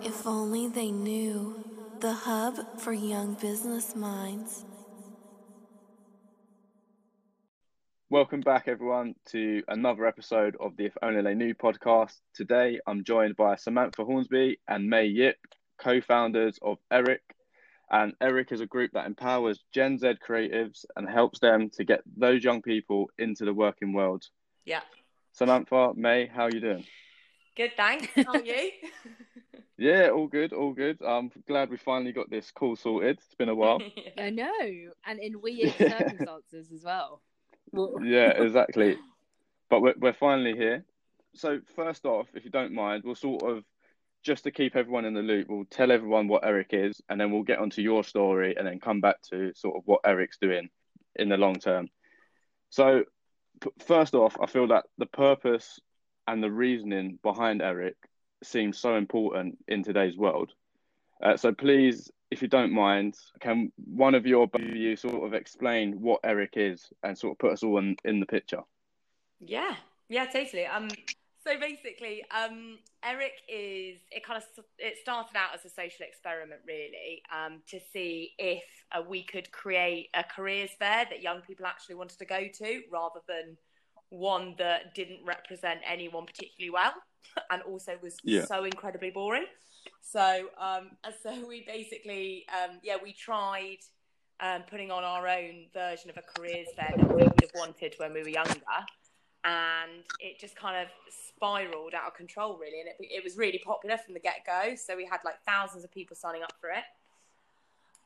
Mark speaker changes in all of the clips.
Speaker 1: If only they knew. The hub for young business minds.
Speaker 2: Welcome back, everyone, to another episode of the If Only They Knew podcast. Today, I'm joined by Samantha Hornsby and May Yip, co founders of Eric. And Eric is a group that empowers Gen Z creatives and helps them to get those young people into the working world.
Speaker 3: Yeah.
Speaker 2: Samantha, May, how are you doing?
Speaker 3: Good, thanks. How are you?
Speaker 2: Yeah, all good, all good. I'm glad we finally got this call sorted. It's been a while.
Speaker 4: I know, and in weird
Speaker 2: Yeah.
Speaker 4: circumstances as well.
Speaker 2: yeah, exactly. But we're, we're finally here. So, first off, if you don't mind, we'll sort of, just to keep everyone in the loop, we'll tell everyone what Eric is, and then we'll get onto your story and then come back to sort of what Eric's doing in the long term. So, p- first off, I feel that the purpose and the reasoning behind Eric seems so important in today's world. Uh, so, please, if you don't mind, can one of your both of you sort of explain what Eric is and sort of put us all in, in the picture?
Speaker 3: yeah, yeah, totally. Um, so basically, um, Eric is it kind of it started out as a social experiment, really, um, to see if uh, we could create a careers fair that young people actually wanted to go to, rather than one that didn't represent anyone particularly well, and also was
Speaker 2: Yeah.
Speaker 3: so incredibly boring. So, um, so we basically, um, yeah, we tried um, putting on our own version of a careers fair that we would have wanted when we were younger, and it just kind of spiraled out of control, really. And it, it was really popular from the get go. So we had like thousands of people signing up for it.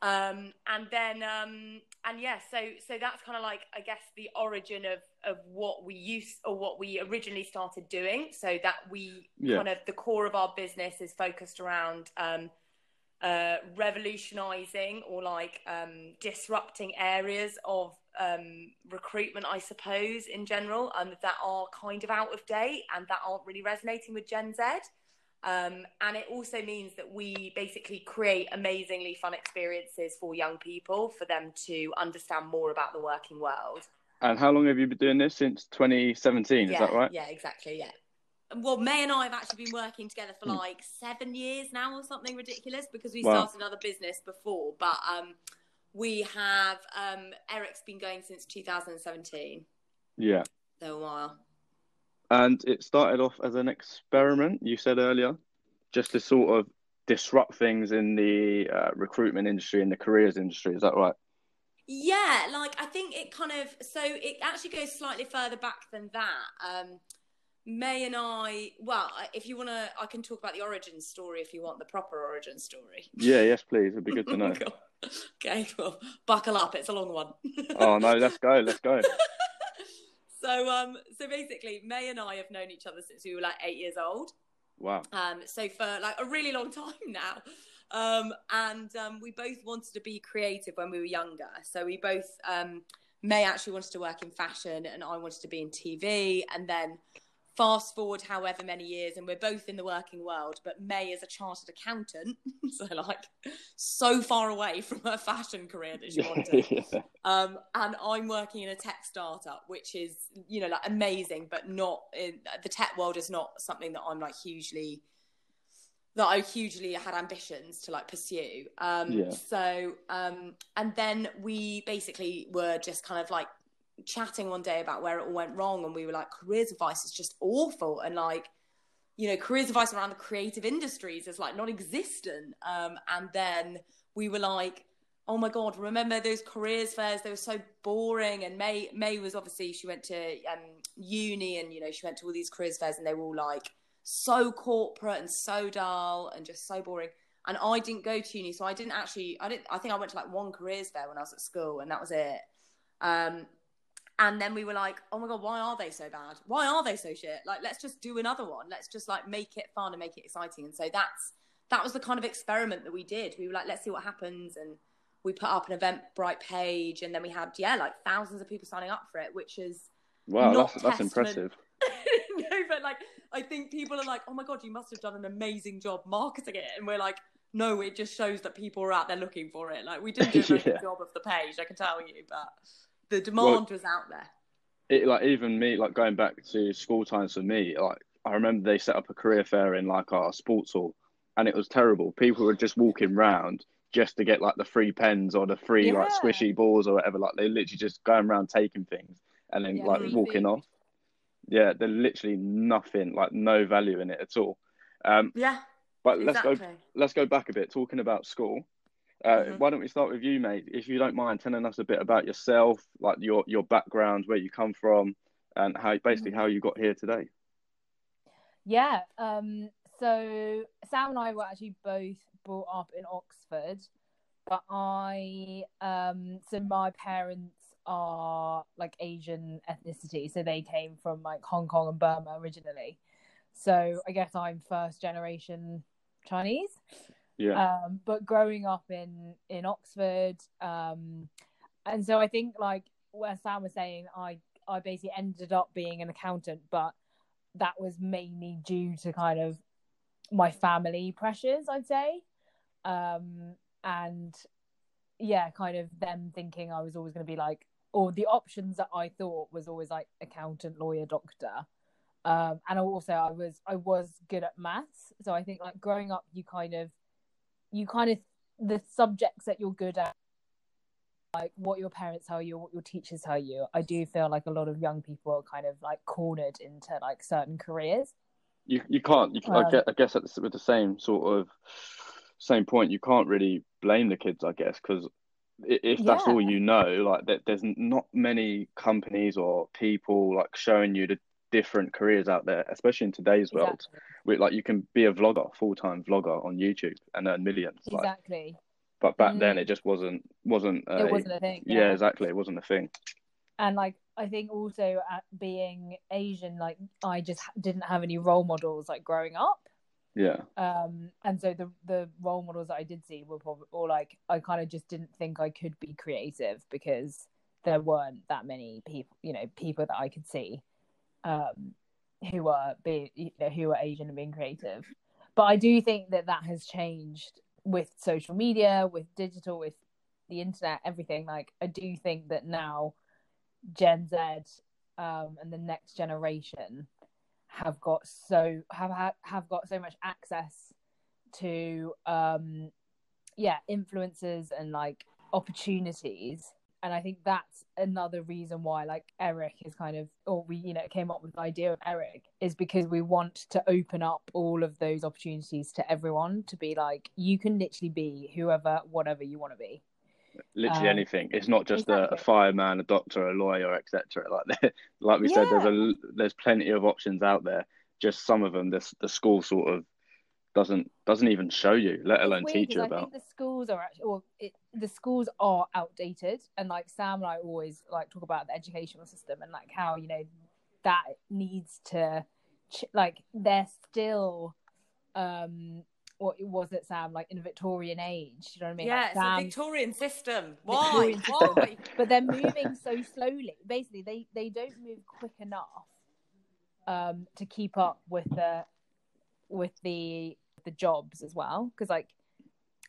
Speaker 3: Um, and then, um, and yeah, so so that's kind of like I guess the origin of of what we used or what we originally started doing. So that we
Speaker 2: Yeah.
Speaker 3: kind of the core of our business is focused around um, uh, revolutionizing or like um, disrupting areas of um, recruitment, I suppose, in general, and that are kind of out of date and that aren't really resonating with Gen Z. Um, and it also means that we basically create amazingly fun experiences for young people for them to understand more about the working world.
Speaker 2: And how long have you been doing this? Since 2017,
Speaker 3: yeah,
Speaker 2: is that right?
Speaker 3: Yeah, exactly. Yeah. Well, May and I have actually been working together for
Speaker 2: Hmm.
Speaker 3: like seven years now, or something ridiculous, because we
Speaker 2: Wow.
Speaker 3: started another business before. But um, we have um, Eric's been going since 2017,
Speaker 2: Yeah.
Speaker 3: so a while.
Speaker 2: And it started off as an experiment, you said earlier, just to sort of disrupt things in the uh, recruitment industry and the careers industry. Is that right?
Speaker 3: Yeah, like I think it kind of so it actually goes slightly further back than that. Um, May and I, well, if you want to, I can talk about the origin story if you want the proper origin story.
Speaker 2: Yeah, yes, please. It'd be good to know.
Speaker 3: okay, well, buckle up. It's a long one.
Speaker 2: oh, no, let's go. Let's go.
Speaker 3: so, um, so basically, May and I have known each other since we were like eight years old.
Speaker 2: Wow.
Speaker 3: Um, so for like a really long time now. Um, and um, we both wanted to be creative when we were younger. So we both, um, May actually wanted to work in fashion and I wanted to be in TV. And then fast forward however many years, and we're both in the working world, but May is a chartered accountant. so, like, so far away from her fashion career that she wanted.
Speaker 2: yeah.
Speaker 3: Um, and I'm working in a tech startup, which is, you know, like amazing, but not in the tech world is not something that I'm like hugely, that I hugely had ambitions to like pursue. Um,
Speaker 2: Yeah.
Speaker 3: So, um, and then we basically were just kind of like chatting one day about where it all went wrong. And we were like, careers advice is just awful. And like, you know, careers advice around the creative industries is like non existent. Um, and then we were like, oh my god remember those careers fairs they were so boring and may may was obviously she went to um, uni and you know she went to all these careers fairs and they were all like so corporate and so dull and just so boring and i didn't go to uni so i didn't actually i didn't i think i went to like one careers fair when i was at school and that was it um and then we were like oh my god why are they so bad? Why are they so shit? Like let's just do another one. Let's just like make it fun and make it exciting. And so that's that was the kind of experiment that we did. We were like let's see what happens. And we put up an Eventbrite page, and then we had yeah, like thousands of people signing up for it, which is
Speaker 2: Wow, that's, that's impressive.
Speaker 3: no, but like I think people are like, oh my god, you must have done an amazing job marketing it, and we're like, no, it just shows that people are out there looking for it. Like we didn't do a
Speaker 2: Yeah.
Speaker 3: good job of the page, I can tell you, but the demand was out there.
Speaker 2: It, like even me, like going back to school times for me, like I remember they set up a career fair in like our sports hall, and it was terrible. People were just walking round just to get like the free pens or the free like squishy balls or whatever. Like they're literally just going around taking things and then
Speaker 4: Yeah,
Speaker 2: like
Speaker 4: free
Speaker 2: walking off. Yeah, they're literally nothing, like no value in it at all. Um,
Speaker 3: Yeah,
Speaker 2: but let's go let's go back a bit, talking about school. Uh,
Speaker 3: Mhm.
Speaker 2: Why don't we start with you, mate? If you don't mind telling us a bit about yourself, like your your background, where you come from, and how basically how you got here today.
Speaker 4: Yeah. Um, so Sam and I were actually both brought up in Oxford, but I um so my parents are like Asian ethnicity, so they came from like Hong Kong and Burma originally. So I guess I'm first generation Chinese.
Speaker 2: Yeah,
Speaker 4: um, but growing up in in Oxford, um, and so I think like where Sam was saying, I I basically ended up being an accountant, but that was mainly due to kind of my family pressures, I'd say, um, and yeah, kind of them thinking I was always going to be like, or the options that I thought was always like accountant, lawyer, doctor. Um, and also I was I was good at maths, so I think like growing up, you kind of you kind of the subjects that you're good at like what your parents tell you what your teachers tell you i do feel like a lot of young people are kind of like cornered into like certain careers
Speaker 2: you you can't. You, I
Speaker 4: Um,
Speaker 2: guess, I guess that's with the same sort of same point. You can't really blame the kids, I guess, because if that's all you know, like there, there's not many companies or people like showing you the different careers out there, especially in today's world.
Speaker 4: exactly
Speaker 2: With like you can be a vlogger, full time vlogger on YouTube and earn millions. Like,
Speaker 4: exactly
Speaker 2: but back then
Speaker 4: Mm.
Speaker 2: it just wasn't wasn't. A,
Speaker 4: it wasn't a thing
Speaker 2: yeah, exactly. It wasn't a thing.
Speaker 4: and like i think also at being asian like i just didn't have any role models like growing up
Speaker 2: Yeah,
Speaker 4: um and so the the role models that i did see were probably or like i kind of just didn't think i could be creative because there weren't that many people you know people that i could see um who are be you know, who were asian and being creative. But i do think that that has changed with social media with digital with the internet everything. Like i do think that now gen z um and the next generation have got so have ha- have got so much access to um yeah influences and like opportunities and i think that's another reason why like eric is kind of or we you know came up with the idea of eric is because we want to open up all of those opportunities to everyone to be like you can literally be whoever whatever you want to be
Speaker 2: literally
Speaker 4: Um,
Speaker 2: anything. It's not just a, a fireman, a doctor, a lawyer, etc. Like like we said, there's a there's plenty of options out there. Just some of them, this the school sort of doesn't doesn't even show you, let
Speaker 4: It's
Speaker 2: alone
Speaker 4: weird
Speaker 2: teach
Speaker 4: 'cause
Speaker 2: you
Speaker 4: I
Speaker 2: about.
Speaker 4: think the schools are actually, or it, the schools are outdated, and like Sam and I always like talk about the educational system and like how you know that needs to, ch- like they're still, um, what was it, Sam? Like in a Victorian age, you know what I mean?
Speaker 3: yeah,
Speaker 4: Like,
Speaker 3: it's a Victorian system. Why?
Speaker 4: Victorian system.
Speaker 3: Why?
Speaker 4: but they're moving so slowly. Basically, they they don't move quick enough um, to keep up with the with the the jobs as well. Because like,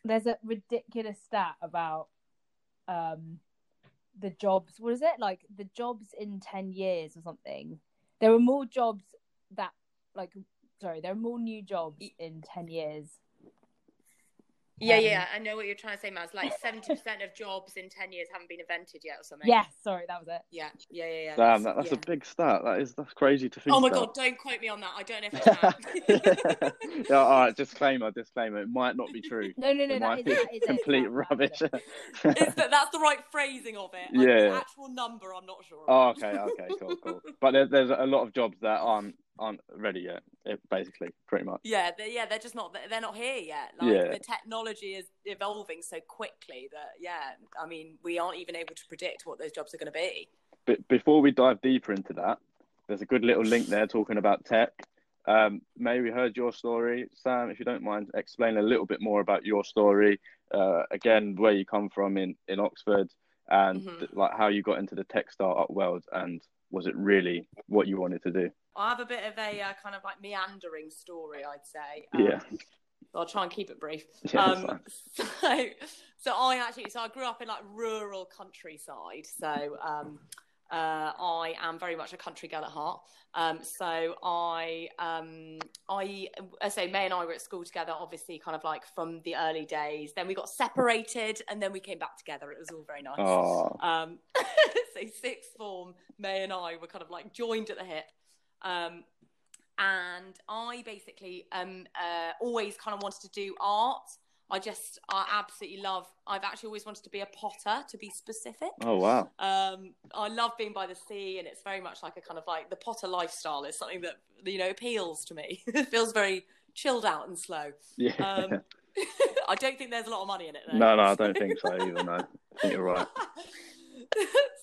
Speaker 4: there's a ridiculous stat about um, the jobs. What is it like? The jobs in ten years or something. There are more jobs that like. Sorry, there are more new jobs in ten years.
Speaker 3: Yeah,
Speaker 4: Um,
Speaker 3: yeah, I know what you're trying to say, Maz. Like seventy percent of jobs in ten years haven't been invented yet, or something.
Speaker 4: Yes, sorry, that was it.
Speaker 3: yeah, yeah, yeah. yeah.
Speaker 2: Damn, that, that's
Speaker 3: yeah.
Speaker 2: a big stat. That is that's crazy to think.
Speaker 3: Oh my
Speaker 2: about.
Speaker 3: god, don't quote me on that. I don't know if I can.
Speaker 2: yeah, all right, disclaimer, disclaimer. It might not be true.
Speaker 4: No, no, no,
Speaker 2: it
Speaker 4: that
Speaker 2: might
Speaker 4: is,
Speaker 2: be
Speaker 4: that is
Speaker 2: complete
Speaker 4: That- that
Speaker 2: rubbish.
Speaker 4: it.
Speaker 3: That that's the right phrasing of it. Like,
Speaker 2: Yeah.
Speaker 3: The actual number, I'm not sure.
Speaker 2: oh, okay, okay, cool, cool. But there, there's a lot of jobs that aren't aren't ready yet. Basically, pretty much.
Speaker 3: Yeah, they're, yeah, they're just not. They're not here yet. Like
Speaker 2: Yeah.
Speaker 3: the technology is evolving so quickly that yeah, I mean, we aren't even able to predict what those jobs are going to be.
Speaker 2: But before we dive deeper into that, there's a good little link there talking about tech. Um, May, we heard your story. Sam, if you don't mind, explain a little bit more about your story. Uh, again, where you come from in, in Oxford and
Speaker 3: Mhm.
Speaker 2: like how you got into the tech startup world and was it really what you wanted to do?
Speaker 3: I have a bit of a uh, kind of like meandering story, I'd say. Um,
Speaker 2: Yeah.
Speaker 3: I'll try and keep it brief.
Speaker 2: Yeah,
Speaker 3: um, so, so I actually, so I grew up in like rural countryside. So, um, Uh, I am very much a country girl at heart. Um, so I, um, I, I say May and I were at school together, obviously, kind of like from the early days. Then we got separated, and then we came back together. It was all very nice. Um, so sixth form, May and I were kind of like joined at the hip. Um, and I basically um, uh, always kind of wanted to do art. I just, I absolutely love. I've actually always wanted to be a potter, to be specific.
Speaker 2: oh wow.
Speaker 3: Um, I love being by the sea, and it's very much like a kind of like the potter lifestyle is something that you know appeals to me. it feels very chilled out and slow.
Speaker 2: Yeah.
Speaker 3: Um, I don't think there's a lot of money in it. Though.
Speaker 2: no, no, I don't think so either. No, I think you're right.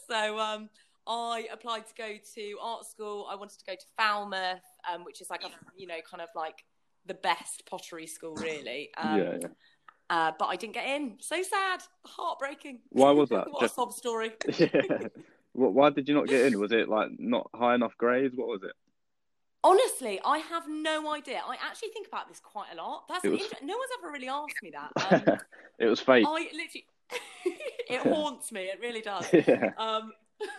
Speaker 3: so um, I applied to go to art school. I wanted to go to Falmouth, um, which is like a you know kind of like the best pottery school, really. Um,
Speaker 2: yeah, yeah.
Speaker 3: Uh, but I didn't get in. So sad, heartbreaking.
Speaker 2: Why was that?
Speaker 3: what
Speaker 2: Just-
Speaker 3: a sob story.
Speaker 2: yeah. Why did you not get in? Was it like not high enough grades? What was it?
Speaker 3: Honestly, I have no idea. I actually think about this quite a lot. That's
Speaker 2: was-
Speaker 3: inter- no one's ever really asked me that. Um,
Speaker 2: it was fate.
Speaker 3: I literally, it haunts me. It really does.
Speaker 2: yeah.
Speaker 3: Um,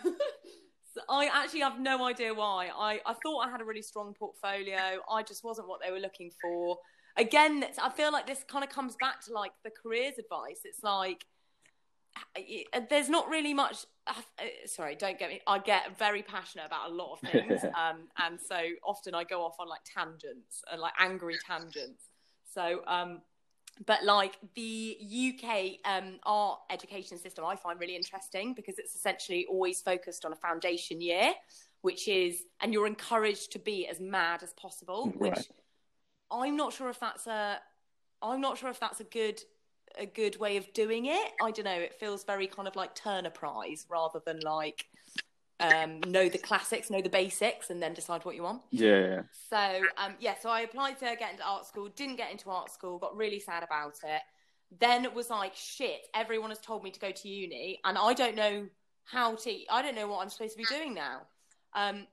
Speaker 3: so I actually have no idea why. I, I thought I had a really strong portfolio. I just wasn't what they were looking for. Again, it's- I feel like this kind of comes back to like the careers advice. It's like there's not really much. Uh, sorry, don't get me. I get very passionate about a lot of things, um, and so often I go off on like tangents and like angry tangents. So, um, but like the UK um, art education system, I find really interesting because it's essentially always focused on a foundation year, which is, and you're encouraged to be as mad as possible. Which I'm not sure if that's a, I'm not sure if that's a good, a good way of doing it. I don't know. It feels very kind of like Turner Prize rather than like um, know the classics, know the basics, and then decide what you want.
Speaker 2: Yeah, yeah.
Speaker 3: So um, yeah, so I applied to get into art school, didn't get into art school, got really sad about it. Then it was like shit. Everyone has told me to go to uni, and I don't know how to. I don't know what I'm supposed to be doing now. Um,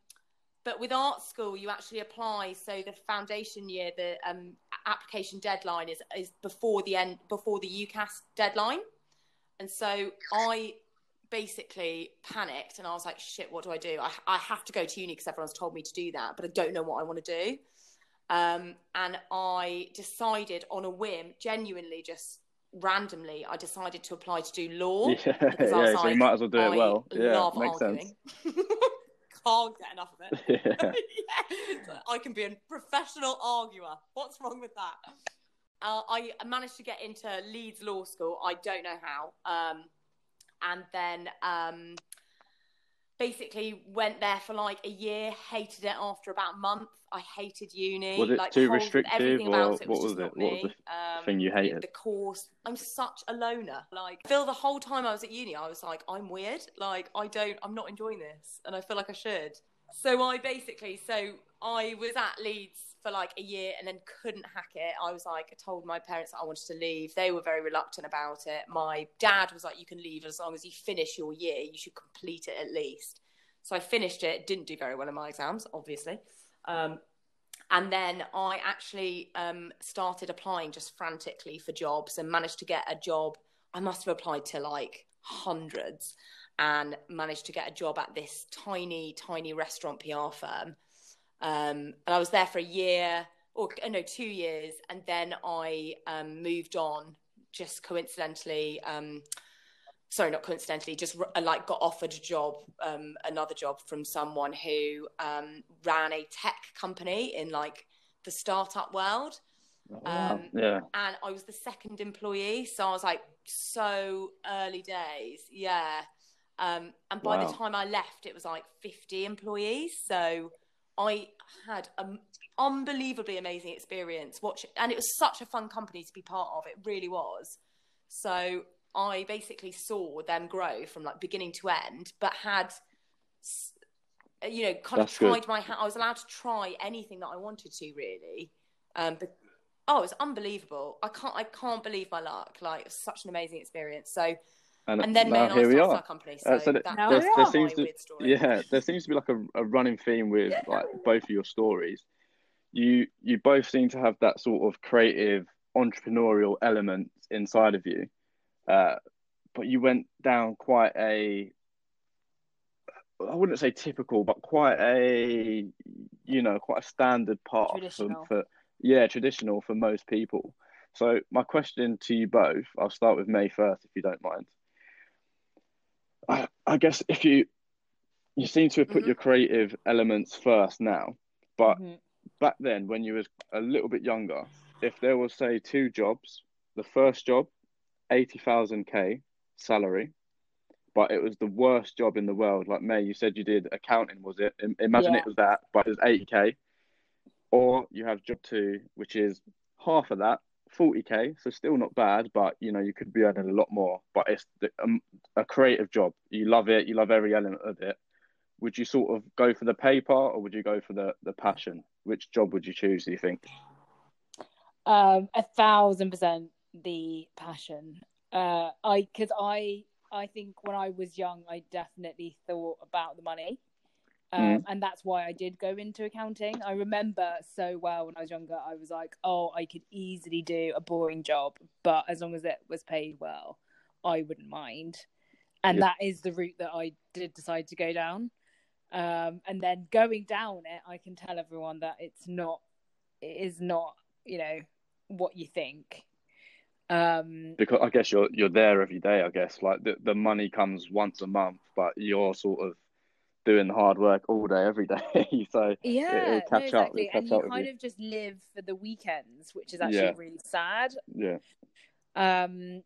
Speaker 3: but with art school, you actually apply. So the foundation year, the um, application deadline is is before the end, before the UCAS deadline, and so I basically panicked and I was like, shit, what do I do? I, I have to go to uni because everyone's told me to do that, but I don't know what I want to do. Um, and I decided on a whim, genuinely just randomly, I decided to apply to do law.
Speaker 2: Yeah,
Speaker 3: because I was
Speaker 2: yeah. So you might as well do
Speaker 3: I
Speaker 2: it well. Yeah,
Speaker 3: love
Speaker 2: makes
Speaker 3: arguing.
Speaker 2: sense.
Speaker 3: Can't get enough of it.
Speaker 2: Yeah.
Speaker 3: Yeah. I can be a professional arguer. What's wrong with that? Uh, I managed to get into Leeds Law School. I don't know how. Um, and then um, basically went there for like a year. Hated it after about a month. I hated uni.
Speaker 2: Was it
Speaker 3: like,
Speaker 2: too restrictive
Speaker 3: everything
Speaker 2: or
Speaker 3: about it
Speaker 2: what was
Speaker 3: just
Speaker 2: it? What was
Speaker 3: me. Um,
Speaker 2: thing you hated?
Speaker 3: The course. I'm such a loner. Like, feel the whole time I was at uni, I was like, I'm weird. Like, I don't. I'm not enjoying this, and I feel like I should. So I basically, so I was at Leeds for like a year and then couldn't hack it. I was like, I told my parents that I wanted to leave. They were very reluctant about it. My dad was like, you can leave as long as you finish your year. You should complete it at least. So I finished it. Didn't do very well in my exams, obviously. Um, and then I actually um, started applying just frantically for jobs and managed to get a job. I must have applied to like hundreds and managed to get a job at this tiny, tiny restaurant PR firm. Um, and I was there for a year, or uh, no, two years, and then I um, moved on. Just coincidentally, um, sorry, not coincidentally, just uh, like got offered a job, um, another job from someone who um, ran a tech company in like the startup world
Speaker 2: Wow.
Speaker 3: um,
Speaker 2: yeah.
Speaker 3: and I was the second employee. So I was like, so early days, yeah. Um, and by
Speaker 2: Wow.
Speaker 3: the time I left, it was like 50 employees. So I had an unbelievably amazing experience watching, and it was such a fun company to be part of. It really was. So I basically saw them grow from like beginning to end, but had, you know, kind
Speaker 2: That's
Speaker 3: of
Speaker 2: good.
Speaker 3: tried my hand. I was allowed to try anything that I wanted to, really. Um, but oh, it was unbelievable. I can't, I can't believe my luck. Like, it was such an amazing experience. So, and then May
Speaker 2: now here we are.
Speaker 3: company. So,
Speaker 2: Uh, so
Speaker 3: that,
Speaker 4: Now
Speaker 3: that's
Speaker 2: there seems to yeah there seems to be like a, a running theme with like both of your stories you you both seem to have that sort of creative entrepreneurial element inside of you uh, but you went down quite a I wouldn't say typical, but quite a you know quite a standard path for,
Speaker 4: Traditional.
Speaker 2: for yeah traditional for most people. So my question to you both, I'll start with May first, if you don't mind. I, guess if you you seem to have put
Speaker 3: Mhm.
Speaker 2: your creative elements first now, but
Speaker 4: Mhm.
Speaker 2: back then when you was a little bit younger, if there was say two jobs, the first job, eighty thousand k salary, but it was the worst job in the world. Like May, you said you did accounting, was it? Imagine
Speaker 4: Yeah.
Speaker 2: it was that, but it was eighty k. Or you have job two, which is half of that, forty k. So still not bad, but you know you could be earning a lot more. But it's the, um, a creative job. You love it. You love every element of it. Would you sort of go for the paper, or would you go for the the passion? Which job would you choose? Do you think?
Speaker 4: Um, a thousand percent the passion. Uh, I because I I think when I was young, I definitely thought about the money, um, and that's why I did go into accounting. I remember so well when I was younger. I was like, oh, I could easily do a boring job, but as long as it was paid well, I wouldn't mind. And
Speaker 2: Yeah.
Speaker 4: that is the route that I did decide to go down. Um, and then going down it, I can tell everyone that it's not, it is not, you know, what you think. Um,
Speaker 2: Because I guess you're you're there every day. I guess like the the money comes once a month, but you're sort of doing the hard work all day, every day. so
Speaker 4: yeah,
Speaker 2: it'll catch
Speaker 4: no,
Speaker 2: up,
Speaker 4: exactly. and
Speaker 2: catch
Speaker 4: you
Speaker 2: up
Speaker 4: kind
Speaker 2: you.
Speaker 4: of just live for the weekends, which is actually
Speaker 2: Yeah.
Speaker 4: really sad.
Speaker 2: yeah,
Speaker 4: Um,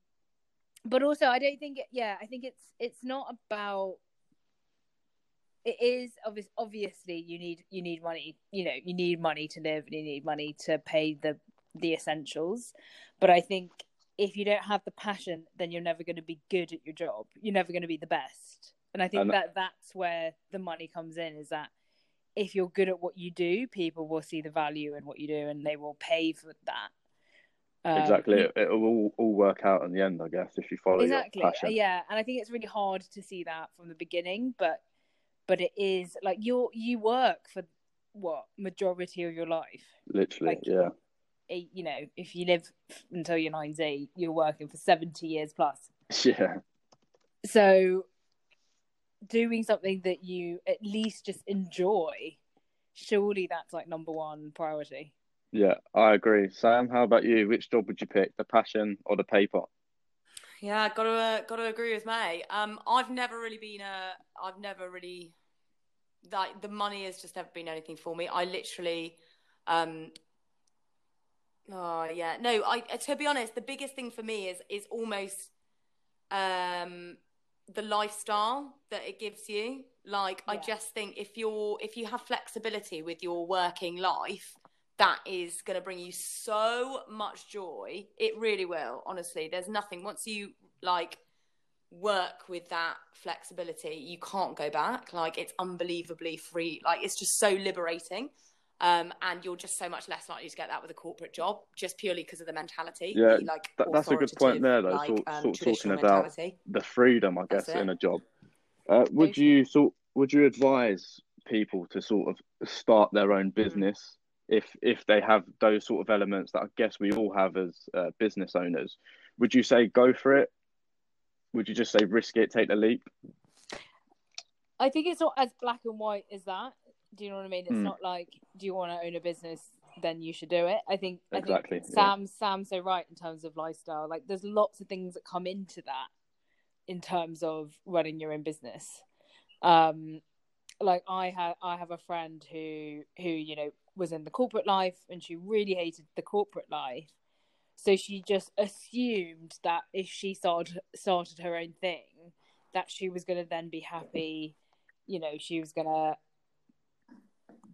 Speaker 4: but also, I don't think. It, yeah, I think it's it's not about. It is obvious. Obviously, you need you need money. You know, you need money to live, and you need money to pay the the essentials. But I think if you don't have the passion, then you're never going to be good at your job. You're never going to be the best. And I think
Speaker 2: And-
Speaker 4: that that's where the money comes in. Is that if you're good at what you do, people will see the value in what you do, and they will pay for that. Um,
Speaker 2: exactly. It, it'll all, all work out in the end, I guess, if you follow
Speaker 4: exactly
Speaker 2: your passion.
Speaker 4: yeah and i think it's really hard to see that from the beginning but but it is like you're you work for what majority of your life
Speaker 2: Literally,
Speaker 4: Like-
Speaker 2: yeah,
Speaker 4: Eh, you know if you live until you're 90 you're working for 70 years plus
Speaker 2: yeah,
Speaker 4: so doing something that you at least just enjoy surely that's like number one priority
Speaker 2: yeah. I agree. Sam, how about you? Which job would you pick, the passion or the paper?
Speaker 3: Yeah, gotta uh, gotta agree with May. Um, I've never really been a. I've never really like the money has just never been anything for me. I literally, um, oh yeah, no. I to be honest, the biggest thing for me is is almost, um, the lifestyle that it gives you. Like I just think if you're if you have flexibility with your working life, that is going to bring you so much joy. It really will, honestly. There's nothing once you like work with that flexibility, you can't go back. Like it's unbelievably free. Like it's just so liberating. Um, and you're just so much less likely to get that with a corporate job, just purely because of the mentality.
Speaker 2: Yeah,
Speaker 3: the, like
Speaker 2: that- that's a good point there, though,
Speaker 3: Like,
Speaker 2: sort-
Speaker 3: um,
Speaker 2: sort of
Speaker 3: traditional
Speaker 2: talking about-
Speaker 3: mentality.
Speaker 2: The freedom, I guess, in a job. Uh, would you sort? Would you advise people to sort of start their own
Speaker 3: Mm.
Speaker 2: business if if they have those sort of elements that I guess we all have as uh, business owners? Would you say go for it? Would you just say risk it, take the leap?
Speaker 4: I think it's not as black and white as that. Do you know what I mean? It's
Speaker 2: Hmm.
Speaker 4: not like, do you want to own a business? Then you should do it. I think
Speaker 2: Exactly,
Speaker 4: I think
Speaker 2: yeah.
Speaker 4: Sam's Sam's so right in terms of lifestyle. Like, there's lots of things that come into that in terms of running your own business. Um, like I have I have a friend who who you know was in the corporate life and she really hated the corporate life. So she just assumed that if she started started her own thing, that she was going to then be happy. You know, she was going to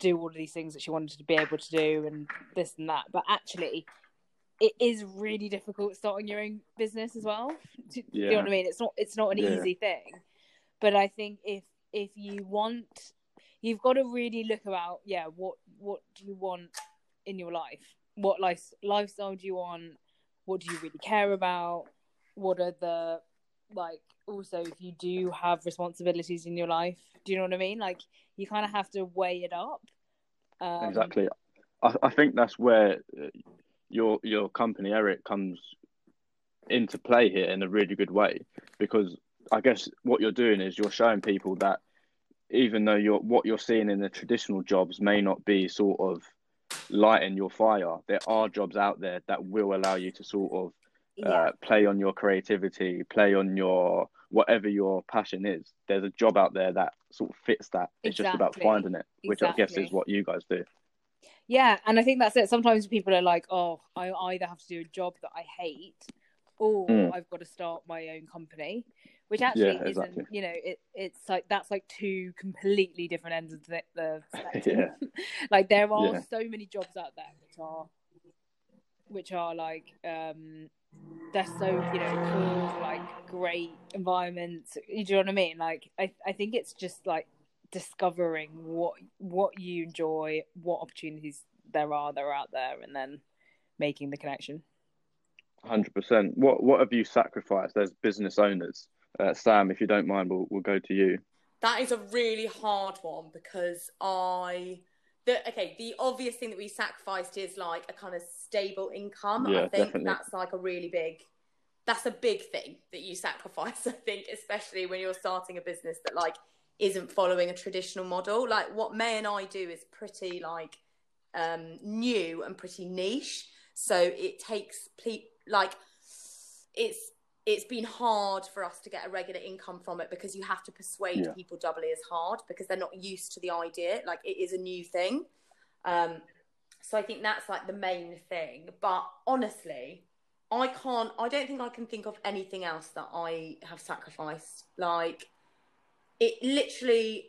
Speaker 4: do all of these things that she wanted to be able to do and this and that. But actually, it is really difficult starting your own business as well. Do, do you know what I mean? It's not it's not an
Speaker 2: Yeah.
Speaker 4: easy thing. But I think if if you want, you've got to really look about yeah what what do you want in your life? What life lifestyle do you want? What do you really care about? What are the like also if you do have responsibilities in your life do you know what i mean like you kind of have to weigh it up um,
Speaker 2: exactly. I, I think that's where uh, your your company Eric comes into play here in a really good way because I guess what you're doing is you're showing people that even though you're what you're seeing in the traditional jobs may not be sort of lighting your fire, there are jobs out there that will allow you to sort of
Speaker 3: yeah.
Speaker 2: uh, play on your creativity, play on your whatever your passion is. There's a job out there that sort of fits that. It's just about finding it, which I guess is what you guys do.
Speaker 4: Yeah, and I think that's it. Sometimes people are like, "Oh, I either have to do a job that I hate, or
Speaker 2: Mm.
Speaker 4: I've got to start my own company," which actually
Speaker 2: Yeah,
Speaker 4: isn't.
Speaker 2: exactly.
Speaker 4: You know, it it's like that's like two completely different ends of the, the spectrum.
Speaker 2: Yeah.
Speaker 4: like there are
Speaker 2: Yeah.
Speaker 4: so many jobs out there which are, which are like, um, they're so you know cool, like great environments. You know what I mean? Like I I think it's just like discovering what what you enjoy, what opportunities there are that are out there, and then making the connection.
Speaker 2: Hundred percent. What what have you sacrificed as business owners? Uh, Sam, if you don't mind, we'll we'll go to you.
Speaker 3: That is a really hard one because I the okay, the obvious thing that we sacrificed is like a kind of stable income.
Speaker 2: Yeah,
Speaker 3: I think
Speaker 2: definitely.
Speaker 3: that's like a really big that's a big thing that you sacrifice, I think, especially when you're starting a business that like isn't following a traditional model. Like what May and I do is pretty like um new and pretty niche. So it takes ple- like it's it's been hard for us to get a regular income from it because you have to persuade
Speaker 2: Yeah.
Speaker 3: people doubly as hard because they're not used to the idea. Like it is a new thing. Um, so I think that's like the main thing. But honestly, I can't. I don't think I can think of anything else that I have sacrificed. Like it literally.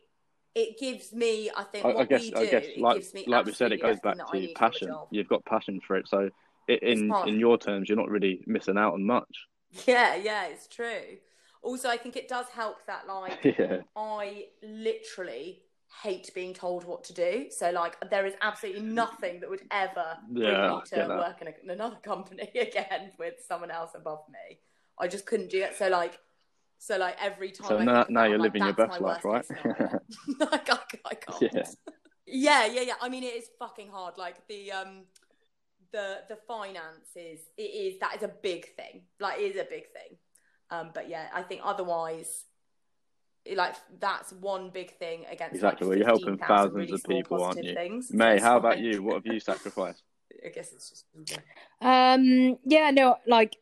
Speaker 3: It gives me, I think,
Speaker 2: I,
Speaker 3: what
Speaker 2: I guess
Speaker 3: we do.
Speaker 2: I guess
Speaker 3: it
Speaker 2: like
Speaker 3: gives me
Speaker 2: like we said, it goes back
Speaker 3: everything that I
Speaker 2: to
Speaker 3: need from a
Speaker 2: passion. You've got passion for it, so in in your terms, you're not really missing out on much.
Speaker 3: Yeah, yeah, it's true. Also, I think it does help that like
Speaker 2: yeah,
Speaker 3: I literally hate being told what to do. So like there is absolutely nothing that would ever bring
Speaker 2: Yeah,
Speaker 3: me to work in, a, in another company again with someone else above me. I just couldn't do it. So like so like every time
Speaker 2: So
Speaker 3: I
Speaker 2: now- now you're
Speaker 3: I'm
Speaker 2: living your best life, right?
Speaker 3: like I, I can't.
Speaker 2: Yeah.
Speaker 3: yeah, yeah, yeah. I mean it is fucking hard. Like the um the the finances it is that is a big thing. Like it is a big thing. Um but yeah, I think otherwise like that's one big thing against
Speaker 2: Exactly, well, you're helping
Speaker 3: 15,000
Speaker 2: thousands
Speaker 3: really
Speaker 2: of people, aren't you?
Speaker 3: Things.
Speaker 2: May,
Speaker 3: it's
Speaker 2: how about you? What have you sacrificed?
Speaker 3: I guess it's just
Speaker 4: Um, yeah, no, like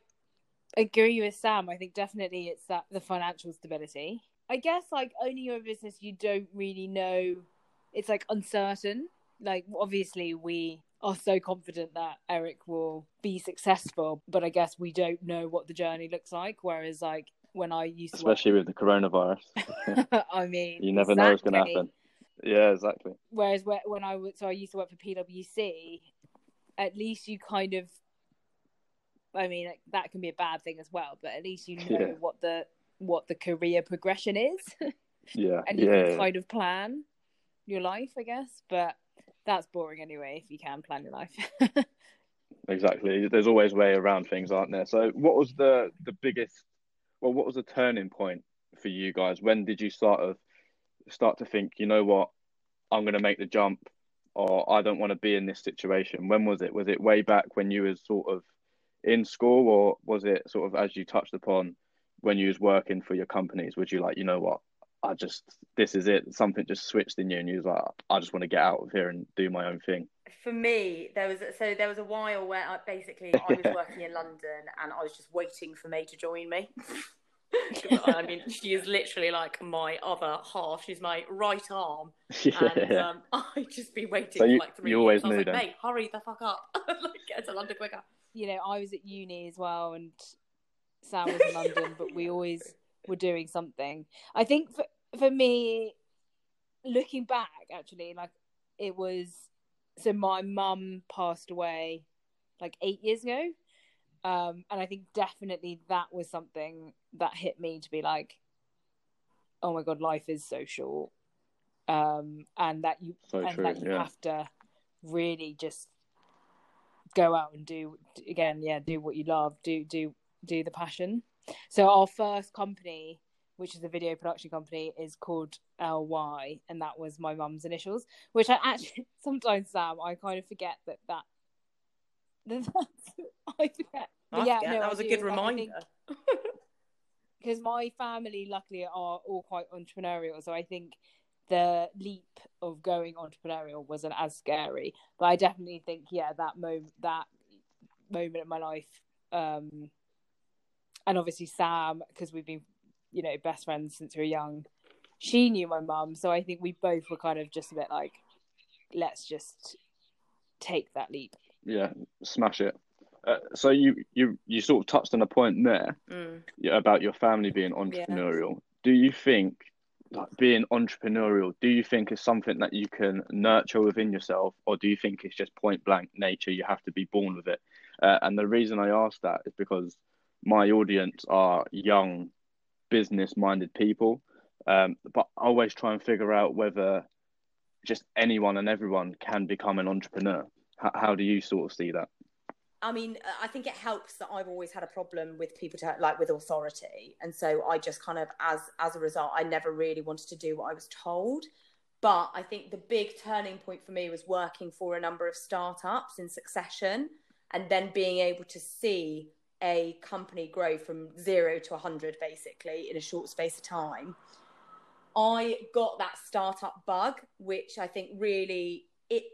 Speaker 4: agree with Sam. I think definitely it's that the financial stability. I guess like owning your business, you don't really know. It's like uncertain. Like obviously we are so confident that Eric will be successful, but I guess we don't know what the journey looks like. Whereas like when I used to,
Speaker 2: Especially with the coronavirus,
Speaker 4: I mean,
Speaker 2: you never know what's going to happen. Yeah, exactly.
Speaker 4: Whereas when I so I used to work for PwC, at least you kind of, I mean, like, that can be a bad thing as well, but at least you know
Speaker 2: Yeah.
Speaker 4: what the what the career progression is,
Speaker 2: Yeah,
Speaker 4: and you
Speaker 2: yeah,
Speaker 4: can kind of plan your life, I guess. But that's boring anyway. If you can plan your life,
Speaker 2: exactly. There's always way around things, aren't there? So, what was the the biggest? Well, what was the turning point for you guys? When did you sort of start to think, you know what, I'm going to make the jump, or I don't want to be in this situation? When was it? Was it way back when you was sort of in school, or was it sort of as you touched upon when you was working for your companies? Would you like, you know what? I just this is it. Something just switched in you, and you was like, I just want to get out of here and do my own thing.
Speaker 3: for me, there was so there was a while where I, basically I was working in London and I was just waiting for May to join me. I mean, she is literally like my other half. She's my right arm, and
Speaker 2: yeah,
Speaker 3: um, I just be waiting
Speaker 2: So you-
Speaker 3: for like three
Speaker 2: you always
Speaker 3: I was
Speaker 2: knew
Speaker 3: like. May, hurry the fuck up! like, get to London quicker.
Speaker 4: you know, I was at uni as well, and Sam was in London, but we always were doing something. I think for for me, looking back, actually, like it was. So my mum passed away like eight years ago, um, and I think definitely that was something that hit me to be like, "Oh my god, life is so short," um, and that you
Speaker 2: so
Speaker 4: and
Speaker 2: true.
Speaker 4: that you
Speaker 2: Yeah.
Speaker 4: have to really just go out and do again yeah do what you love do do do the passion so our first company which is a video production company is called ly and that was my mum's initials which i actually sometimes sam i kind of forget that that that that's, i forget
Speaker 3: I
Speaker 4: yeah
Speaker 3: forget,
Speaker 4: no
Speaker 3: that was a
Speaker 4: do,
Speaker 3: good
Speaker 4: I
Speaker 3: reminder.
Speaker 4: because my family luckily are all quite entrepreneurial so i think the leap of going entrepreneurial wasn't as scary. But I definitely think, yeah, that moment, that moment in my life, um, and obviously Sam, because we've been, you know, best friends since we were young. She knew my mum, so I think we both were kind of just a bit like, let's just take that leap.
Speaker 2: Yeah, smash it. Uh, so you you you sort of touched on a point there
Speaker 3: Mm.
Speaker 2: yeah, about your family being entrepreneurial. Do you think like, being entrepreneurial? Do you think is something that you can nurture within yourself, or do you think it's just point blank nature? You have to be born with it. Uh, and the reason I ask that is because my audience are young, business minded people. Um, but I always try and figure out whether just anyone and everyone can become an entrepreneur. How, how do you sort of see that?
Speaker 3: I mean, I think it helps that I've always had a problem with people to like with authority, and so I just kind of, as as a result, I never really wanted to do what I was told. But I think the big turning point for me was working for a number of startups in succession, and then being able to see a company grow from zero to 100 basically in a short space of time. I got that startup bug, which I think really it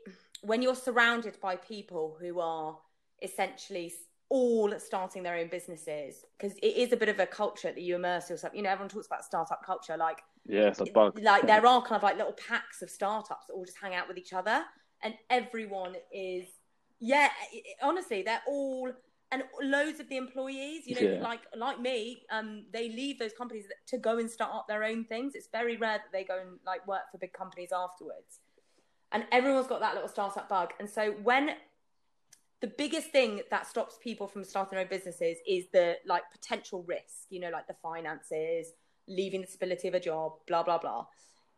Speaker 3: when you're surrounded by people who are essentially all starting their own businesses because it is a bit of a culture that you immerse yourself. You know, everyone talks about startup culture, like
Speaker 2: Yeah, it's a bug.
Speaker 3: like there are kind of like little packs of startups that all just hang out with each other, and everyone is yeah. it- honestly, they're all and loads of the employees, you know,
Speaker 2: Yeah.
Speaker 3: like like me, um, they leave those companies to go and start up their own things. It's very rare that they go and like work for big companies afterwards, and everyone's got that little startup bug. And so when the biggest thing that stops people from starting their own businesses is the like potential risk, you know, like the finances, leaving the stability of a job, blah blah blah.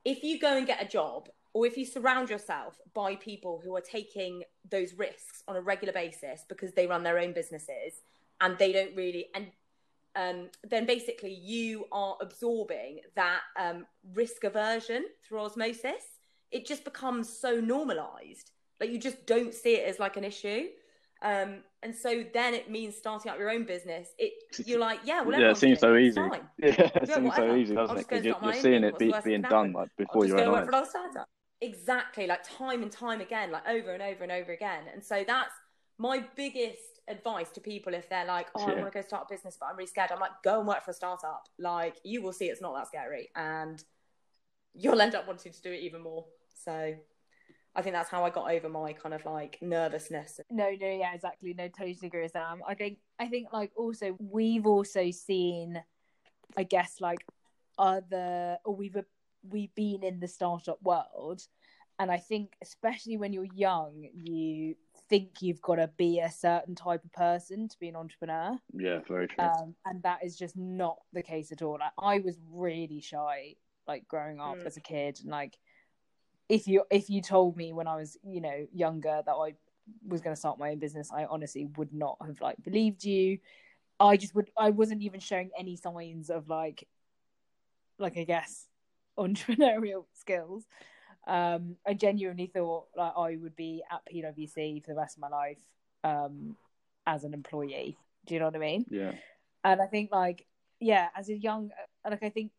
Speaker 3: If you go and get a job, or if you surround yourself by people who are taking those risks on a regular basis because they run their own businesses and they don't really and um, then basically you are absorbing that um, risk aversion through osmosis. It just becomes so normalized, like you just don't see it as like an issue. Um, and so then it means starting up your own business. It you're like, yeah, well,
Speaker 2: yeah, it seems so easy. Yeah, it seems so easy, doesn't it? Because you're, you're seeing it be,
Speaker 3: the worst that
Speaker 2: being done like before your own eyes.
Speaker 3: For another startup. Exactly, like time and time again, like over and over and over again. And so that's my biggest advice to people if they're like, oh, I want to go start a business, but I'm really scared. I'm like, go and work for a startup. Like, you will see it's not that scary. And you'll end up wanting to do it even more. So I think that's how I got over my kind of like nervousness.
Speaker 4: No, no, yeah, exactly. No, totally agree with Sam. I think, I think, like, also we've also seen, I guess, like other, or we've we've been in the startup world, and I think, especially when you're young, you think you've got to be a certain type of person to be an entrepreneur,
Speaker 2: Yeah, very true.
Speaker 4: um, and that is just not the case at all. Like, I was really shy, like growing up
Speaker 3: Mm.
Speaker 4: as a kid, and like if you if you told me when I was you know younger that I was going to start my own business, I honestly would not have like believed you. I just would. I wasn't even showing any signs of like, like I guess, entrepreneurial skills. Um, I genuinely thought like I would be at PwC for the rest of my life um, as an employee. Do you know what I mean?
Speaker 2: yeah,
Speaker 4: and I think like yeah, as a young like I think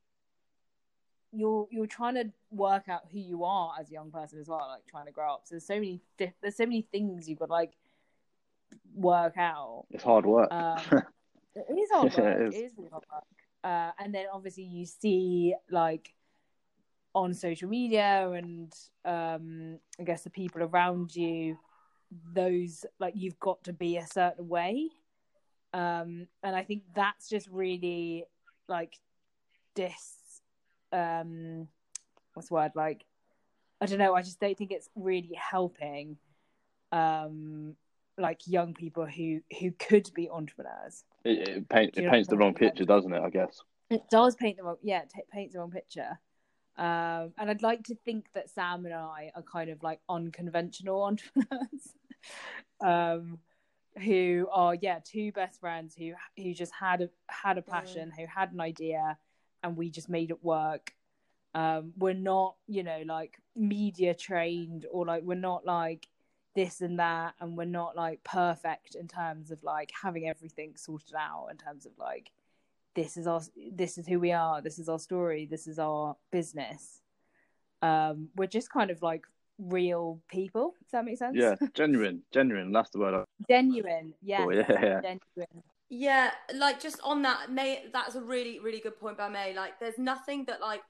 Speaker 4: you're you're trying to work out who you are as a young person as well, like trying to grow up. So there's so many diff- there's so many things you've got to like work out.
Speaker 2: it's hard work.
Speaker 4: Um, it is hard work.
Speaker 2: it
Speaker 4: it,
Speaker 2: is.
Speaker 4: is. really hard work. Uh, and then obviously you see like on social media and um, I guess the people around you, those like you've got to be a certain way. Um, and I think that's just really like dis um what's the word like I don't know, I just don't think it's really helping um like young people who who could be entrepreneurs.
Speaker 2: it, it, paint, it paints the wrong picture, doesn't it? I guess.
Speaker 4: It does paint the wrong, yeah, it paints the wrong picture. Um, and I'd like to think that Sam and I are kind of like unconventional entrepreneurs, um, who are yeah two best friends who who just had a had a passion, who had an idea, and we just made it work. Um, we're not you know like media trained or like we're not like this and that, and we're not like perfect in terms of like having everything sorted out in terms of like this is our this is who we are this is our story this is our business um, we're just kind of like real people. Does that make sense?
Speaker 2: Yeah, genuine, genuine. That's the word. I-
Speaker 4: genuine. Yeah,
Speaker 2: Oh, yeah, yeah.
Speaker 4: genuine.
Speaker 3: Yeah, like just on that, May. That's a really, really good point by May. Like, there's nothing that like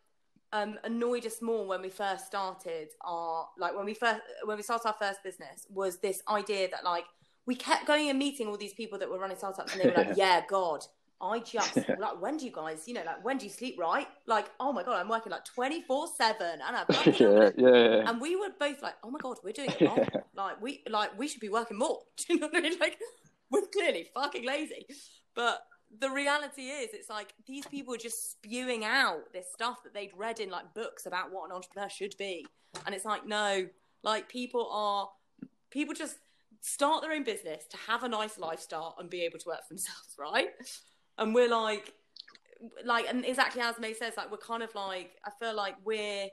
Speaker 3: um annoyed us more when we first started our like when we first when we started our first business was this idea that like we kept going and meeting all these people that were running startups and they were like, yeah, God, I just like when do you guys, you know, like when do you sleep right? Like, oh my God, I'm working like 24 seven and I'm
Speaker 2: yeah, yeah, yeah.
Speaker 3: and we were both like, "Oh my god, we're doing it wrong. like we like we should be working more." Do you know what I mean? Like we're clearly fucking lazy. But the reality is, it's like these people are just spewing out this stuff that they'd read in like books about what an entrepreneur should be, and it's like, no, like people are people just start their own business to have a nice lifestyle and be able to work for themselves, right? And we're like, like, and exactly as May says, like we're kind of like, I feel like we're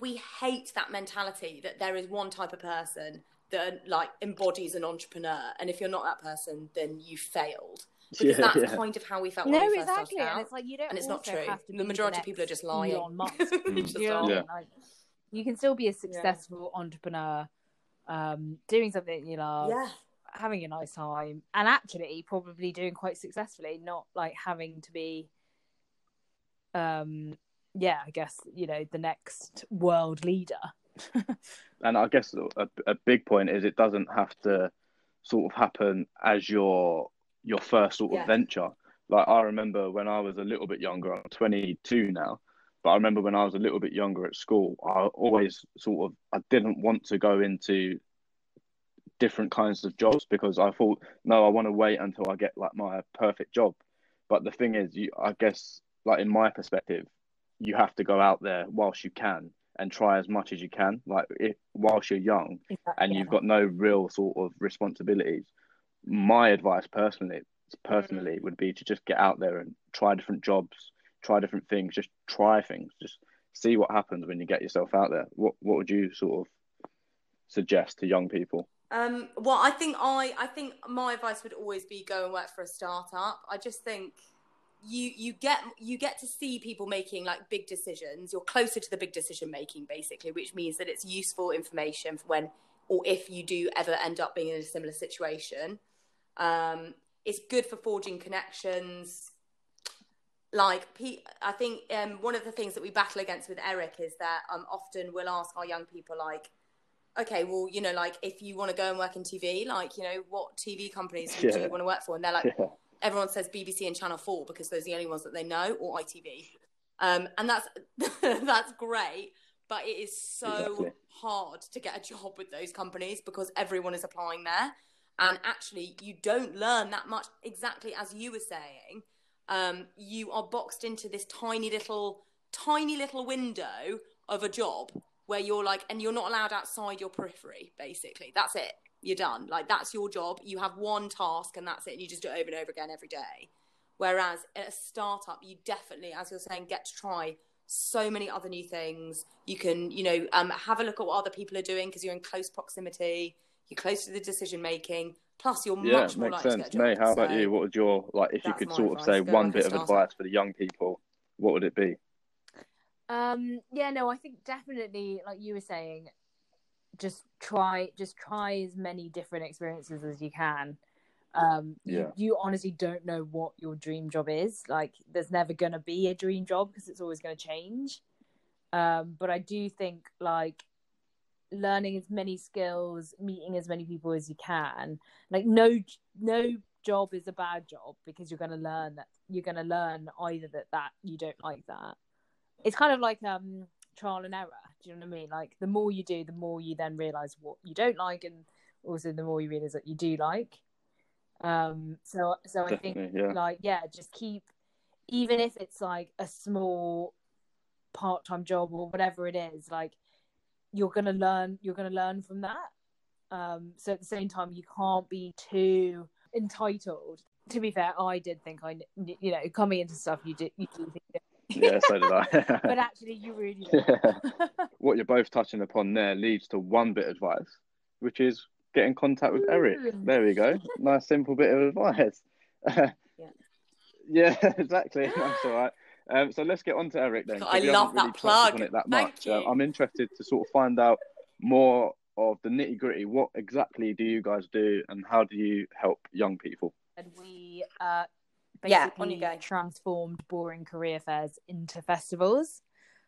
Speaker 3: we hate that mentality that there is one type of person that like embodies an entrepreneur and if you're not that person then you failed because
Speaker 2: Yeah,
Speaker 3: that's
Speaker 2: yeah.
Speaker 3: kind of how we felt
Speaker 4: No,
Speaker 3: when we first
Speaker 4: exactly.
Speaker 3: started
Speaker 4: And it's like you don't.
Speaker 3: And it's not true. The majority
Speaker 4: the
Speaker 3: of people are just lying.
Speaker 4: Elon Musk.
Speaker 3: Just
Speaker 4: You know what I
Speaker 3: like-
Speaker 2: Yeah.
Speaker 4: mean? Like, you can still be a successful entrepreneur, um, doing something you love,
Speaker 3: yeah
Speaker 4: having a nice time, and actually probably doing quite successfully. Not like having to be, um, yeah, I guess you know the next world leader.
Speaker 2: and I guess a, a big point is it doesn't have to sort of happen as your your first sort of
Speaker 3: Yeah.
Speaker 2: venture. Like I remember when I was a little bit younger, I'm 22 now, but I remember when I was a little bit younger at school, I always sort of I didn't want to go into different kinds of jobs because I thought no, I want to wait until I get like my perfect job. But the thing is, you I guess like in my perspective, you have to go out there whilst you can and try as much as you can. Like if, whilst you're young and you've got no real sort of responsibilities. My advice personally, personally, would be to just get out there and try different jobs, try different things, just try things, just see what happens when you get yourself out there. What what would you sort of suggest to young people?
Speaker 3: Um, well, I think I, I think my advice would always be go and work for a startup. I just think you you get you get to see people making like big decisions. You're closer to the big decision making, basically, which means that it's useful information for when or if you do ever end up being in a similar situation. Um, it's good for forging connections. Like, I think um, one of the things that we battle against with Eric is that um, often we'll ask our young people like okay, well, you know, like if you want to go and work in TV, like, you know, what TV companies do you want to work for? And they're like,
Speaker 2: Yeah.
Speaker 3: everyone says BBC and Channel 4 because those are the only ones that they know, or ITV. Um, and that's that's great, but it is so
Speaker 2: Exactly.
Speaker 3: hard to get a job with those companies because everyone is applying there. And actually, you don't learn that much, exactly as you were saying. Um, you are boxed into this tiny little, tiny little window of a job where you're like, and you're not allowed outside your periphery, basically. That's it. You're done. Like, that's your job. You have one task and that's it. And you just do it over and over again every day. Whereas at a startup, you definitely, as you're saying, get to try so many other new things. You can, you know, um, have a look at what other people are doing because you're in close proximity. You're close to the decision making. Plus, you're
Speaker 2: Yeah,
Speaker 3: much more
Speaker 2: makes
Speaker 3: likely
Speaker 2: sense.
Speaker 3: to get
Speaker 2: May, how about you? What would your like if you could sort of say one bit of advice for the young people? What would it be?
Speaker 4: Um, yeah, no, I think definitely, like you were saying, just try, just try as many different experiences as you can. Um, you,
Speaker 2: Yeah.
Speaker 4: you honestly don't know what your dream job is. Like, there's never gonna be a dream job because it's always gonna change. Um, but I do think like learning as many skills, meeting as many people as you can. Like, no, no job is a bad job because you're gonna learn that you're gonna learn either that that you don't like that it's kind of like um trial and error. Do you know what i mean? Like the more you do the more you then realize what you don't like and also the more you realize that you do like. Um so so i think
Speaker 2: yeah.
Speaker 4: like yeah just keep even if it's like a small part-time job or whatever it is like you're gonna learn you're gonna learn from that. Um so at the same time you can't be too entitled. To be fair i did think i you know coming into stuff you did you do think
Speaker 2: Yeah, so did I.
Speaker 4: but actually you really.
Speaker 2: Yeah. what you're both touching upon there leads to one bit of advice, which is get in contact with Eric. There we go. Nice simple bit of advice. yeah. exactly. That's all right. Um, so let's get on to Eric then.
Speaker 3: I love
Speaker 2: really
Speaker 3: that
Speaker 2: touched
Speaker 3: plug.
Speaker 2: it that
Speaker 3: Thank
Speaker 2: much. Uh. I'm interested to sort of find out more of the nitty gritty. What exactly do you guys do, and how do you help young people?
Speaker 4: and we uh,
Speaker 3: Yeah,
Speaker 4: basically
Speaker 3: on you go.
Speaker 4: transformed boring career fairs into festivals.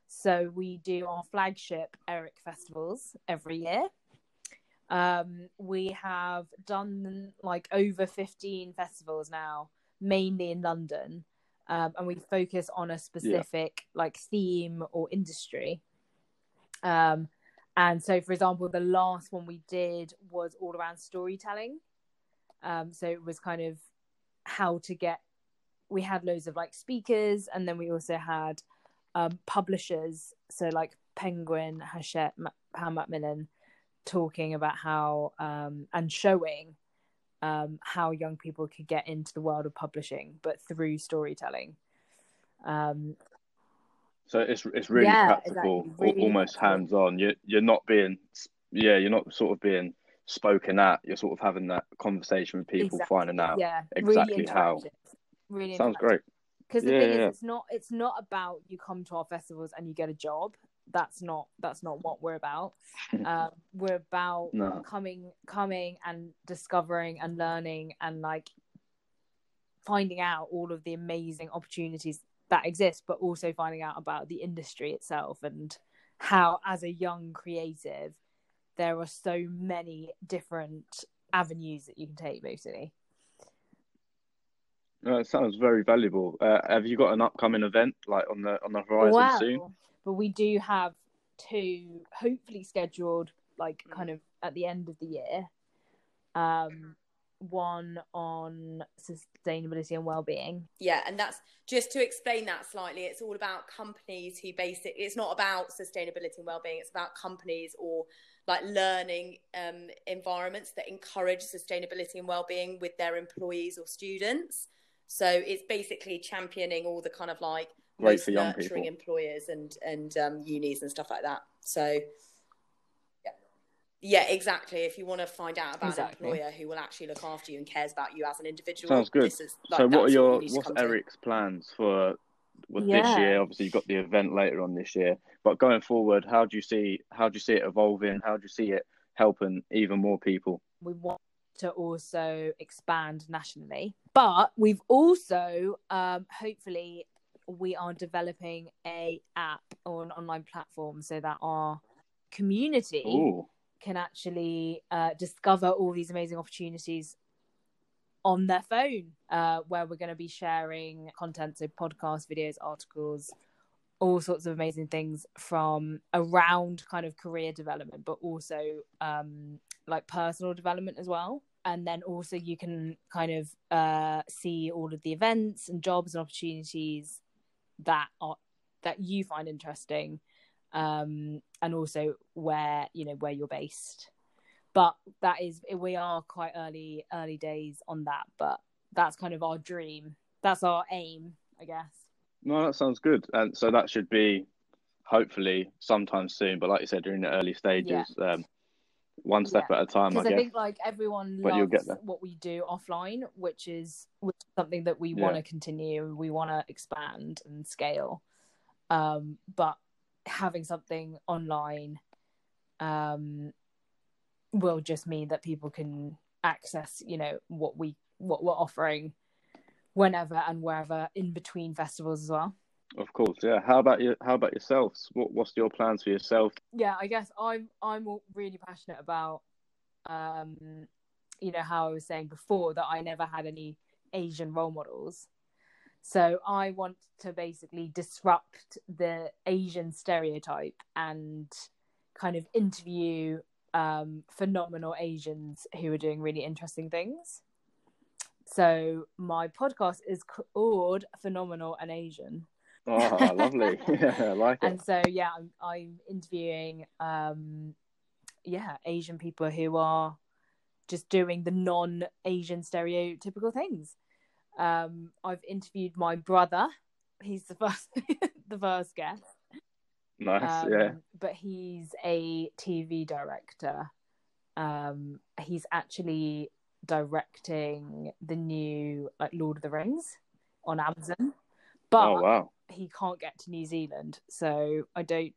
Speaker 4: So we do our flagship Eric festivals every year. Um, we have done like over 15 festivals now, mainly in London. Um, and we focus on a specific like theme or industry. Um, and so, for example, the last one we did was all around storytelling. Um, so it was kind of how to get. We had loads of like speakers, and then we also had um, publishers. So like Penguin, Hachette, Pan Macmillan, talking about how um, and showing um, how young people could get into the world of publishing, but through storytelling. Um,
Speaker 2: So it's it's really
Speaker 4: Yeah,
Speaker 2: practical,
Speaker 4: exactly, really
Speaker 2: almost hands on. You you're not being yeah, you're not sort of being spoken at. You're sort of having that conversation with people,
Speaker 4: exactly,
Speaker 2: finding out.
Speaker 4: yeah,
Speaker 2: exactly
Speaker 4: really
Speaker 2: how.
Speaker 4: Really
Speaker 2: Sounds great.
Speaker 4: because the
Speaker 2: Yeah,
Speaker 4: thing
Speaker 2: yeah.
Speaker 4: is it's not it's not about you come to our festivals and you get a job that's not that's not what we're about um, we're about
Speaker 2: No.
Speaker 4: coming coming and discovering and learning and like finding out all of the amazing opportunities that exist but also finding out about the industry itself and how as a young creative there are so many different avenues that you can take basically
Speaker 2: Uh, it sounds very valuable. Uh, have you got an upcoming event like on the on the horizon
Speaker 4: Well,
Speaker 2: soon?
Speaker 4: But we do have two hopefully scheduled like kind of at the end of the year. Um one on sustainability and well-being.
Speaker 3: Yeah, and that's just to explain that slightly. It's all about companies who basic. It's not about sustainability and well-being. It's about companies or like learning um, environments that encourage sustainability and well-being with their employees or students. So it's basically championing all the kind of like
Speaker 2: Great for young
Speaker 3: nurturing
Speaker 2: people.
Speaker 3: employers and and um, unis and stuff like that. So. yeah. Yeah, exactly. If you want to find out about
Speaker 4: Exactly.
Speaker 3: an employer who will actually look after you and cares about you as an individual,
Speaker 2: Sounds good.
Speaker 3: This is, like,
Speaker 2: so what are your
Speaker 3: you
Speaker 2: what's
Speaker 3: come to.
Speaker 2: Eric's plans for with this year? Obviously, you've got the event later on this year, but going forward, how do you see how do you see it evolving? How do you see it helping even more people?
Speaker 4: We want to also expand nationally. But we've also um hopefully we are developing a app or an online platform so that our community
Speaker 2: Ooh,
Speaker 4: can actually uh, discover all these amazing opportunities on their phone, uh, where we're going to be sharing content, so podcasts, videos, articles, all sorts of amazing things from around kind of career development, but also um, like personal development as well. And then also you can kind of uh, see all of the events and jobs and opportunities that are that you find interesting um, and also where you know where you're based. But that is we are quite early early days on that, but that's kind of our dream. That's our aim, I guess.
Speaker 2: no, that sounds good. And so that should be hopefully sometime soon. But like you said, in the early stages. Um, one step
Speaker 4: Yeah.
Speaker 2: at a time, I
Speaker 4: Because I, think like everyone
Speaker 2: But you'll get
Speaker 4: loves what we do offline, which is which is something that we
Speaker 2: Yeah.
Speaker 4: want to continue. We want to expand and scale. Um, but having something online um, will just mean that people can access, you know, what we what we're offering whenever and wherever in between festivals as well.
Speaker 2: Of course, yeah. How about you? How about yourselves? What What's your plans for yourself?
Speaker 4: yeah i guess i'm i'm really passionate about um you know how i was saying before that i never had any asian role models so i want to basically disrupt the asian stereotype and kind of interview um phenomenal asians who are doing really interesting things so my podcast is called phenomenal and asian
Speaker 2: Oh, lovely. yeah, I like it.
Speaker 4: and so yeah i'm, I'm interviewing um yeah asian people who are just doing the non-asian stereotypical things um i've interviewed my brother he's the first the first guest
Speaker 2: Nice,
Speaker 4: um,
Speaker 2: yeah.
Speaker 4: but he's a tv director um he's actually directing the new like lord of the rings on amazon but
Speaker 2: Oh wow.
Speaker 4: He can't get to New Zealand, so I don't.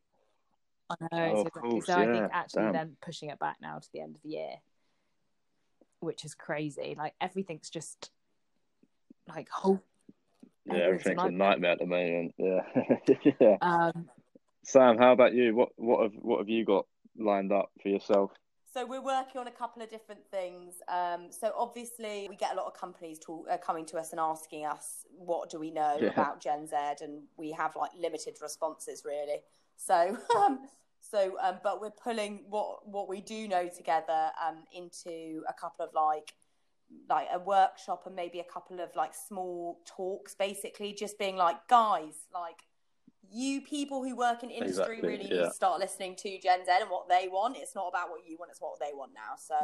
Speaker 4: I know.
Speaker 2: Oh,
Speaker 4: so,
Speaker 2: course,
Speaker 4: so I think actually
Speaker 2: damn.
Speaker 4: then pushing it back now to the end of the year, which is crazy. Like everything's just like whole.
Speaker 2: Yeah,
Speaker 4: Everything's a
Speaker 2: everything's a
Speaker 4: nightmare.
Speaker 2: nightmare at the moment. Yeah. yeah.
Speaker 4: Um,
Speaker 2: Sam, how about you? What what have what have you got lined up for yourself?
Speaker 3: So we're working on a couple of different things. Um, so obviously we get a lot of companies to, uh, coming to us and asking us what do we know
Speaker 2: Yeah.
Speaker 3: about Gen Z, and we have like limited responses really. So um, so um, but we're pulling what what we do know together um, into a couple of like like a workshop and maybe a couple of like small talks, basically just being like guys like. You people who work in industry
Speaker 2: Exactly,
Speaker 3: really need to start listening to Gen Z and what they want. It's not about what you want; it's what they want now. So,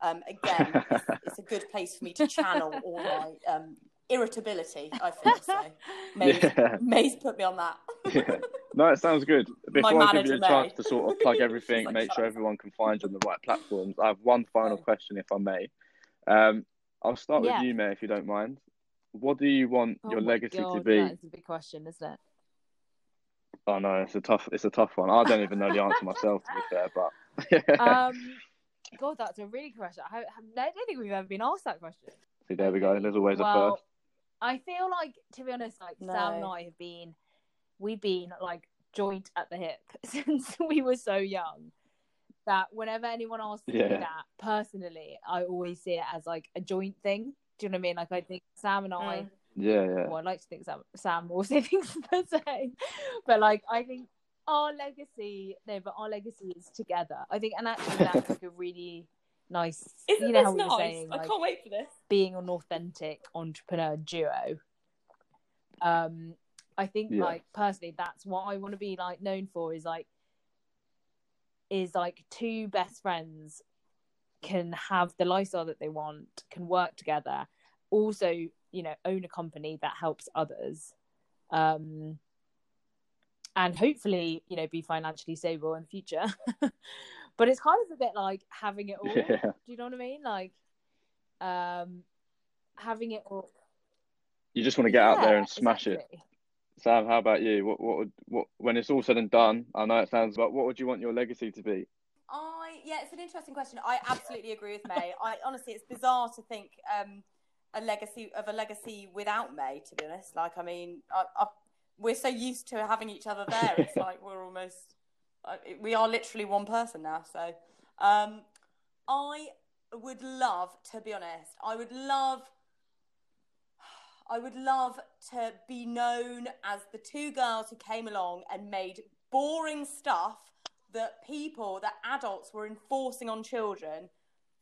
Speaker 3: um, again, it's, it's a good place for me to channel all my um, irritability. I feel so. May's,
Speaker 2: Yeah.
Speaker 3: May's put me on that.
Speaker 2: Yeah. No, it sounds good. Before I give you
Speaker 3: manager,
Speaker 2: a chance to sort of plug everything,
Speaker 3: like,
Speaker 2: make sure
Speaker 3: up."
Speaker 2: everyone can find you on the right platforms, I have one final
Speaker 3: Okay.
Speaker 2: question, if I may. Um, I'll start
Speaker 4: Yeah.
Speaker 2: with you, May, if you don't mind. What do you want
Speaker 4: oh
Speaker 2: your
Speaker 4: my
Speaker 2: legacy to be?
Speaker 4: That is a big question, isn't it?
Speaker 2: Oh no, it's a tough, it's a tough one. I don't even know the answer myself, to be fair. But
Speaker 4: Um, God, that's a really good question. I, I don't think we've ever been asked that question.
Speaker 2: See, there we go. There's always a
Speaker 4: well,
Speaker 2: first.
Speaker 4: I feel like, to be honest, like Sam and I have been, we've been like joint at the hip since we were so young. That whenever anyone asks me that, personally, I always see it as like a joint thing. Do you know what I mean? Like I think Sam and I,
Speaker 3: Mm.
Speaker 2: Yeah, yeah.
Speaker 4: well, I'd like to think Sam, Sam also thinks the same, but like I think our legacy, no, but our legacy is together. I think, and actually that's like a really nice.
Speaker 3: Isn't
Speaker 4: you know
Speaker 3: this
Speaker 4: how
Speaker 3: nice?
Speaker 4: were saying,
Speaker 3: I
Speaker 4: like,
Speaker 3: can't wait for this.
Speaker 4: being an authentic entrepreneur duo. Um, I think
Speaker 2: Yeah.
Speaker 4: like personally, that's what I want to be like known for is like is like two best friends can have the lifestyle that they want, can work together, also you know own a company that helps others, um, and hopefully you know be financially stable in the future. but it's kind of a bit like having it all.
Speaker 2: Yeah.
Speaker 4: Do you know what I mean? Like, um, having it all.
Speaker 2: You just want to get out there and
Speaker 4: Yeah,
Speaker 2: smash it. Sam, how about you? What, what, would, what? When it's all said and done, I know it sounds, but what would you want your legacy to be?
Speaker 3: I yeah, it's an interesting question. I absolutely agree with May. I honestly, it's bizarre to think um, a legacy of a legacy without May. To be honest, like I mean, I, I, we're so used to having each other there. It's like we're almost uh, we are literally one person now. So um, I would love, to be honest, I would love. I would love to be known as the two girls who came along and made boring stuff that people, that adults were enforcing on children,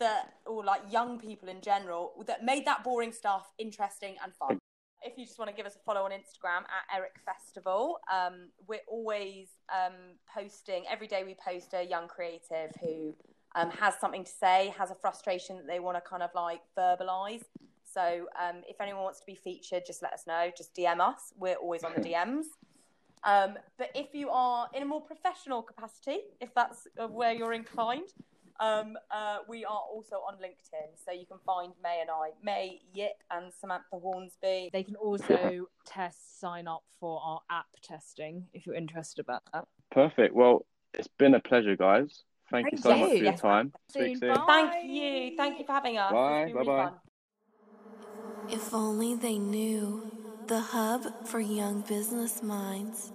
Speaker 3: that or like young people in general, that made that boring stuff interesting and fun. If you just want to give us a follow on Instagram at Eric Festival, um, we're always um, posting every day. We post a young creative who um, has something to say, has a frustration that they want to kind of like verbalize. So um, if anyone wants to be featured, just let us know. Just DM us. We're always on the DMs. Um, but if you are in a more professional capacity, if that's where you're inclined, um, uh, we are also on LinkedIn. So you can find May and I, May Yip and Samantha Hornsby.
Speaker 4: They can also test sign up for our app testing if you're interested about that.
Speaker 2: Perfect. Well, it's been a pleasure, guys. Thank, you
Speaker 4: Thank
Speaker 2: so much
Speaker 4: you.
Speaker 2: for your
Speaker 3: Yes,
Speaker 2: time.
Speaker 4: soon.
Speaker 2: Speak soon.
Speaker 4: Bye.
Speaker 3: Thank you. Thank you for having us.
Speaker 2: Bye.
Speaker 3: It's really
Speaker 2: Bye-bye.
Speaker 3: fun.
Speaker 1: If only they knew the hub for young business minds.